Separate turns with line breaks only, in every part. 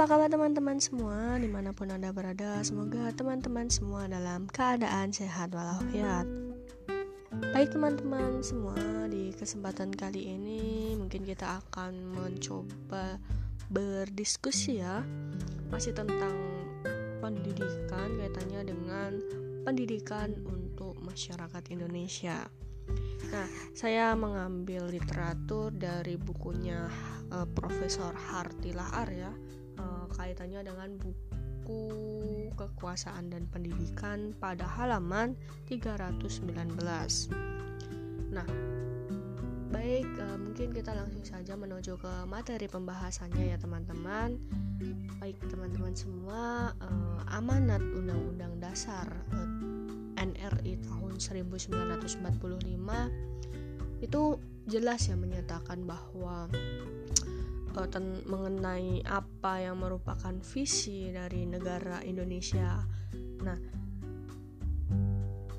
apa kabar teman-teman semua? Di mana pun anda berada Semoga teman-teman semua dalam keadaan sehat walafiat. Baik teman-teman semua di kesempatan kali ini Mungkin kita akan mencoba berdiskusi ya. Masih tentang pendidikan kaitannya dengan pendidikan untuk masyarakat Indonesia. Nah, saya mengambil literatur dari bukunya uh, Profesor Hartilah ya uh, kaitannya dengan buku kekuasaan dan pendidikan pada halaman 319. Nah, baik uh, mungkin kita langsung saja menuju ke materi pembahasannya ya teman-teman. Baik teman-teman semua, uh, amanat Undang-Undang Dasar uh, NRI tahun 1945 itu jelas ya menyatakan bahwa uh, mengenai apa yang merupakan visi dari negara Indonesia. Nah,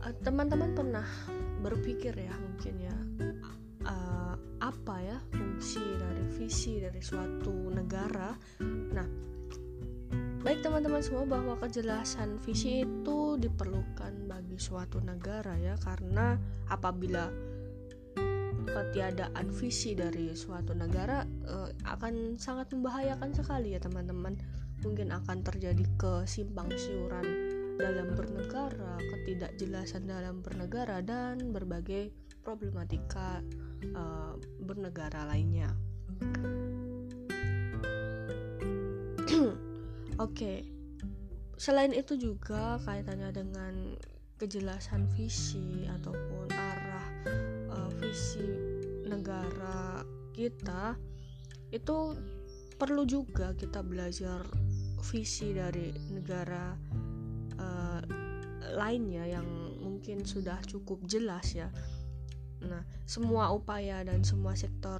eh, teman-teman pernah berpikir ya mungkin ya uh, apa ya fungsi dari visi dari suatu negara. Nah, baik teman-teman semua bahwa kejelasan visi itu diperlukan bagi suatu negara ya karena apabila ketiadaan visi dari suatu negara uh, akan sangat membahayakan sekali ya teman-teman mungkin akan terjadi kesimpang siuran dalam bernegara ketidakjelasan dalam bernegara dan berbagai problematika uh, bernegara lainnya oke okay. selain itu juga kaitannya dengan kejelasan visi ataupun arah visi negara kita itu perlu juga kita belajar visi dari negara uh, lainnya yang mungkin sudah cukup jelas ya. Nah, semua upaya dan semua sektor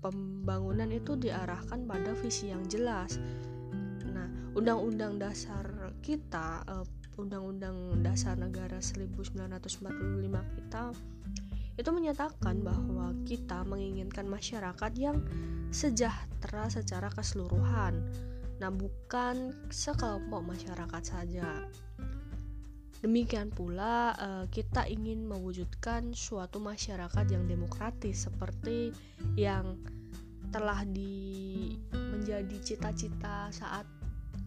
pembangunan itu diarahkan pada visi yang jelas. Nah, undang-undang dasar kita, uh, undang-undang dasar negara 1945 kita itu menyatakan bahwa kita menginginkan masyarakat yang sejahtera secara keseluruhan, nah bukan sekelompok masyarakat saja. Demikian pula, eh, kita ingin mewujudkan suatu masyarakat yang demokratis seperti yang telah di menjadi cita-cita saat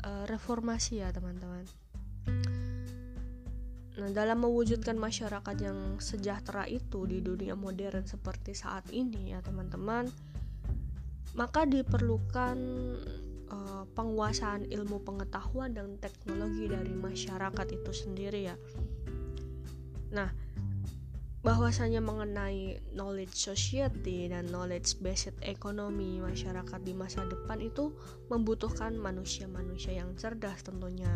eh, reformasi ya, teman-teman. Nah, dalam mewujudkan masyarakat yang sejahtera itu di dunia modern seperti saat ini ya, teman-teman, maka diperlukan uh, penguasaan ilmu pengetahuan dan teknologi dari masyarakat itu sendiri ya. Nah, bahwasanya mengenai knowledge society dan knowledge based economy masyarakat di masa depan itu membutuhkan manusia-manusia yang cerdas tentunya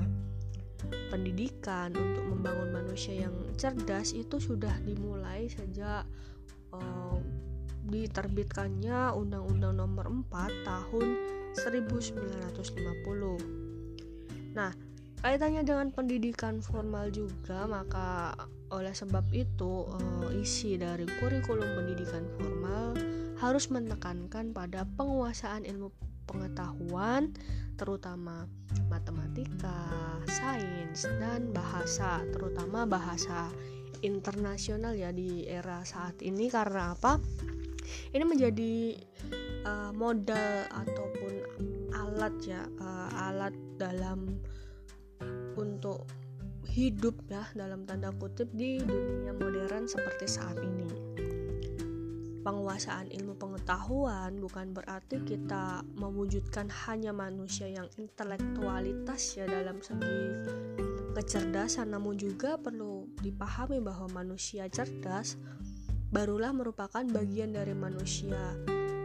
pendidikan untuk membangun manusia yang cerdas itu sudah dimulai sejak uh, diterbitkannya Undang-Undang Nomor 4 tahun 1950. Nah, kaitannya dengan pendidikan formal juga, maka oleh sebab itu uh, isi dari kurikulum pendidikan formal harus menekankan pada penguasaan ilmu pengetahuan terutama matematika, sains, dan bahasa, terutama bahasa internasional ya di era saat ini karena apa? Ini menjadi uh, modal ataupun alat ya, uh, alat dalam untuk hidup ya dalam tanda kutip di dunia modern seperti saat ini penguasaan ilmu pengetahuan bukan berarti kita mewujudkan hanya manusia yang intelektualitas ya dalam segi kecerdasan namun juga perlu dipahami bahwa manusia cerdas barulah merupakan bagian dari manusia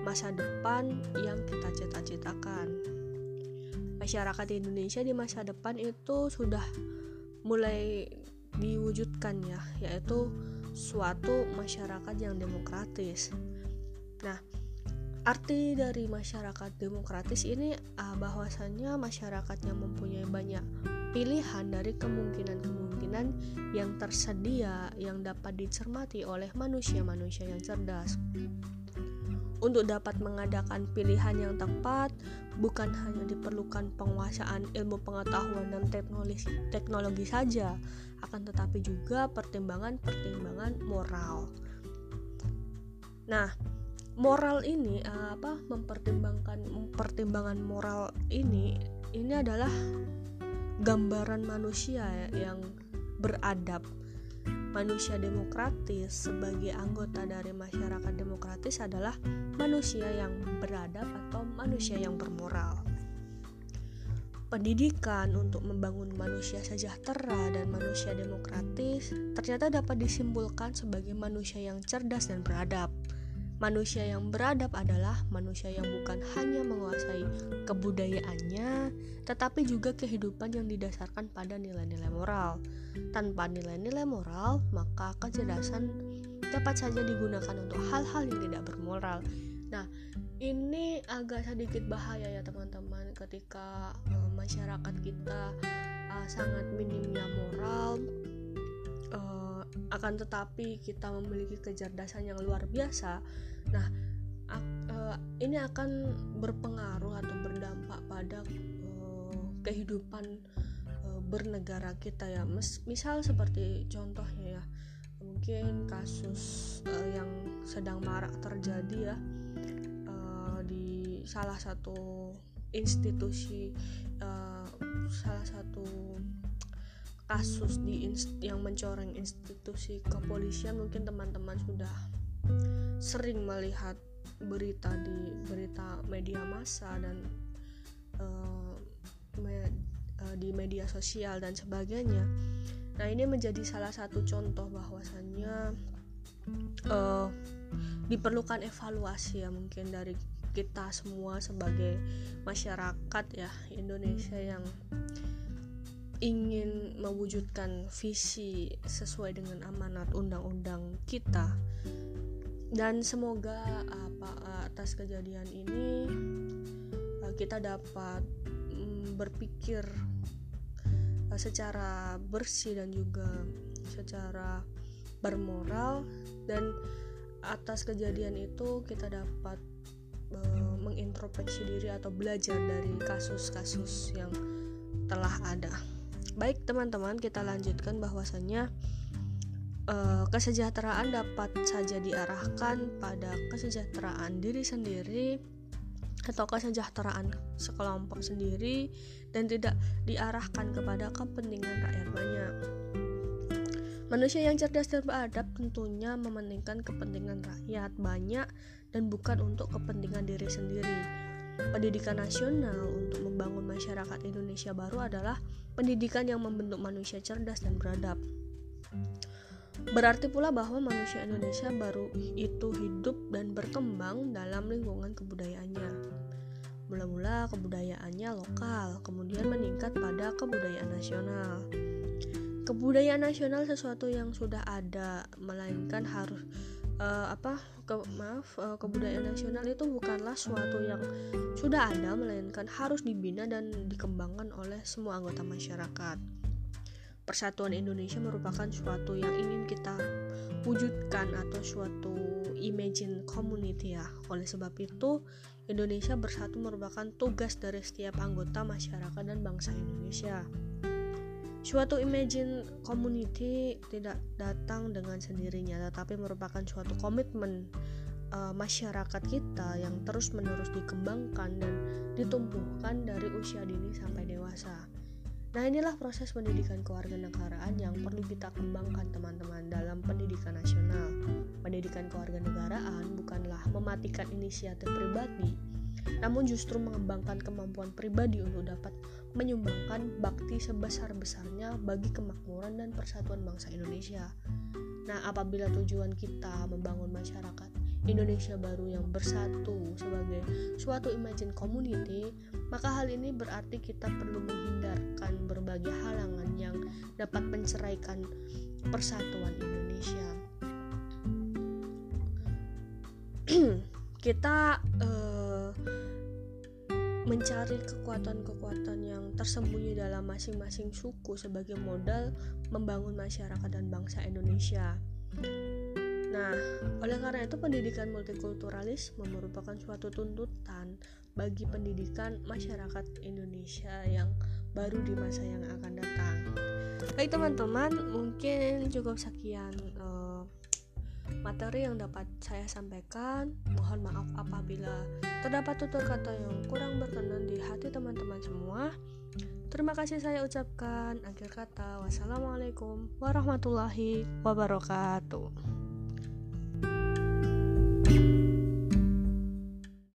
masa depan yang kita cita-citakan. Masyarakat Indonesia di masa depan itu sudah mulai diwujudkan ya yaitu suatu masyarakat yang demokratis. Nah, arti dari masyarakat demokratis ini uh, bahwasannya masyarakatnya mempunyai banyak pilihan dari kemungkinan-kemungkinan yang tersedia yang dapat dicermati oleh manusia-manusia yang cerdas. Untuk dapat mengadakan pilihan yang tepat, bukan hanya diperlukan penguasaan ilmu pengetahuan dan teknologi, teknologi saja, akan tetapi juga pertimbangan-pertimbangan moral. Nah, moral ini apa mempertimbangkan pertimbangan moral ini ini adalah gambaran manusia yang beradab manusia demokratis sebagai anggota dari masyarakat demokratis adalah manusia yang beradab atau manusia yang bermoral. Pendidikan untuk membangun manusia sejahtera dan manusia demokratis ternyata dapat disimpulkan sebagai manusia yang cerdas dan beradab. Manusia yang beradab adalah manusia yang bukan hanya menguasai kebudayaannya, tetapi juga kehidupan yang didasarkan pada nilai-nilai moral. Tanpa nilai-nilai moral, maka kecerdasan dapat saja digunakan untuk hal-hal yang tidak bermoral. Nah, ini agak sedikit bahaya ya teman-teman ketika uh, masyarakat kita uh, sangat minimnya moral akan tetapi kita memiliki kecerdasan yang luar biasa. Nah uh, ini akan berpengaruh atau berdampak pada uh, kehidupan uh, bernegara kita ya. Misal seperti contohnya ya mungkin kasus yang sedang marak terjadi ya di salah satu institusi salah satu kasus di yang mencoreng institusi kepolisian mungkin teman-teman sudah sering melihat berita di berita media massa dan uh, me, uh, di media sosial dan sebagainya. Nah ini menjadi salah satu contoh bahwasannya uh, diperlukan evaluasi ya mungkin dari kita semua sebagai masyarakat ya Indonesia yang ingin mewujudkan visi sesuai dengan amanat undang-undang kita dan semoga apa atas kejadian ini eh, kita dapat mm, berpikir eh, secara bersih dan juga secara bermoral dan atas kejadian itu kita dapat uh, mengintrospeksi diri atau belajar dari kasus-kasus yang telah ada. Baik teman-teman, kita lanjutkan bahwasannya uh, kesejahteraan dapat saja diarahkan pada kesejahteraan diri sendiri atau kesejahteraan sekelompok sendiri dan tidak diarahkan kepada kepentingan rakyat banyak. Manusia yang cerdas dan beradab tentunya mementingkan kepentingan rakyat banyak dan bukan untuk kepentingan diri sendiri. Pendidikan nasional untuk membangun masyarakat Indonesia baru adalah pendidikan yang membentuk manusia cerdas dan beradab. Berarti pula bahwa manusia Indonesia baru itu hidup dan berkembang dalam lingkungan kebudayaannya. Mula-mula kebudayaannya lokal, kemudian meningkat pada kebudayaan nasional. Kebudayaan nasional sesuatu yang sudah ada, melainkan harus uh, apa ke, maaf uh, kebudayaan nasional itu bukanlah suatu yang sudah ada melainkan harus dibina dan dikembangkan oleh semua anggota masyarakat. Persatuan Indonesia merupakan suatu yang ingin kita wujudkan atau suatu imagine community ya. Oleh sebab itu, Indonesia bersatu merupakan tugas dari setiap anggota masyarakat dan bangsa Indonesia. Suatu imagine community tidak datang dengan sendirinya, tetapi merupakan suatu komitmen uh, masyarakat kita yang terus-menerus dikembangkan dan ditumbuhkan dari usia dini sampai dewasa. Nah, inilah proses pendidikan kewarganegaraan yang perlu kita kembangkan teman-teman dalam pendidikan nasional. Pendidikan kewarganegaraan bukanlah mematikan inisiatif pribadi, namun justru mengembangkan kemampuan pribadi untuk dapat menyumbangkan bakti sebesar-besarnya bagi kemakmuran dan persatuan bangsa Indonesia. Nah, apabila tujuan kita membangun masyarakat Indonesia baru yang bersatu sebagai suatu imagine community, maka hal ini berarti kita perlu menghindarkan berbagai halangan yang dapat menceraikan persatuan Indonesia. kita uh, mencari kekuatan-kekuatan yang tersembunyi dalam masing-masing suku sebagai modal membangun masyarakat dan bangsa Indonesia. Nah, oleh karena itu pendidikan multikulturalis merupakan suatu tuntutan bagi pendidikan masyarakat Indonesia yang baru di masa yang akan datang. Baik teman-teman, mungkin cukup sekian materi yang dapat saya sampaikan. Mohon maaf apabila terdapat tutur kata yang kurang berkenan di hati teman-teman semua. Terima kasih saya ucapkan. Akhir kata, wassalamualaikum warahmatullahi wabarakatuh.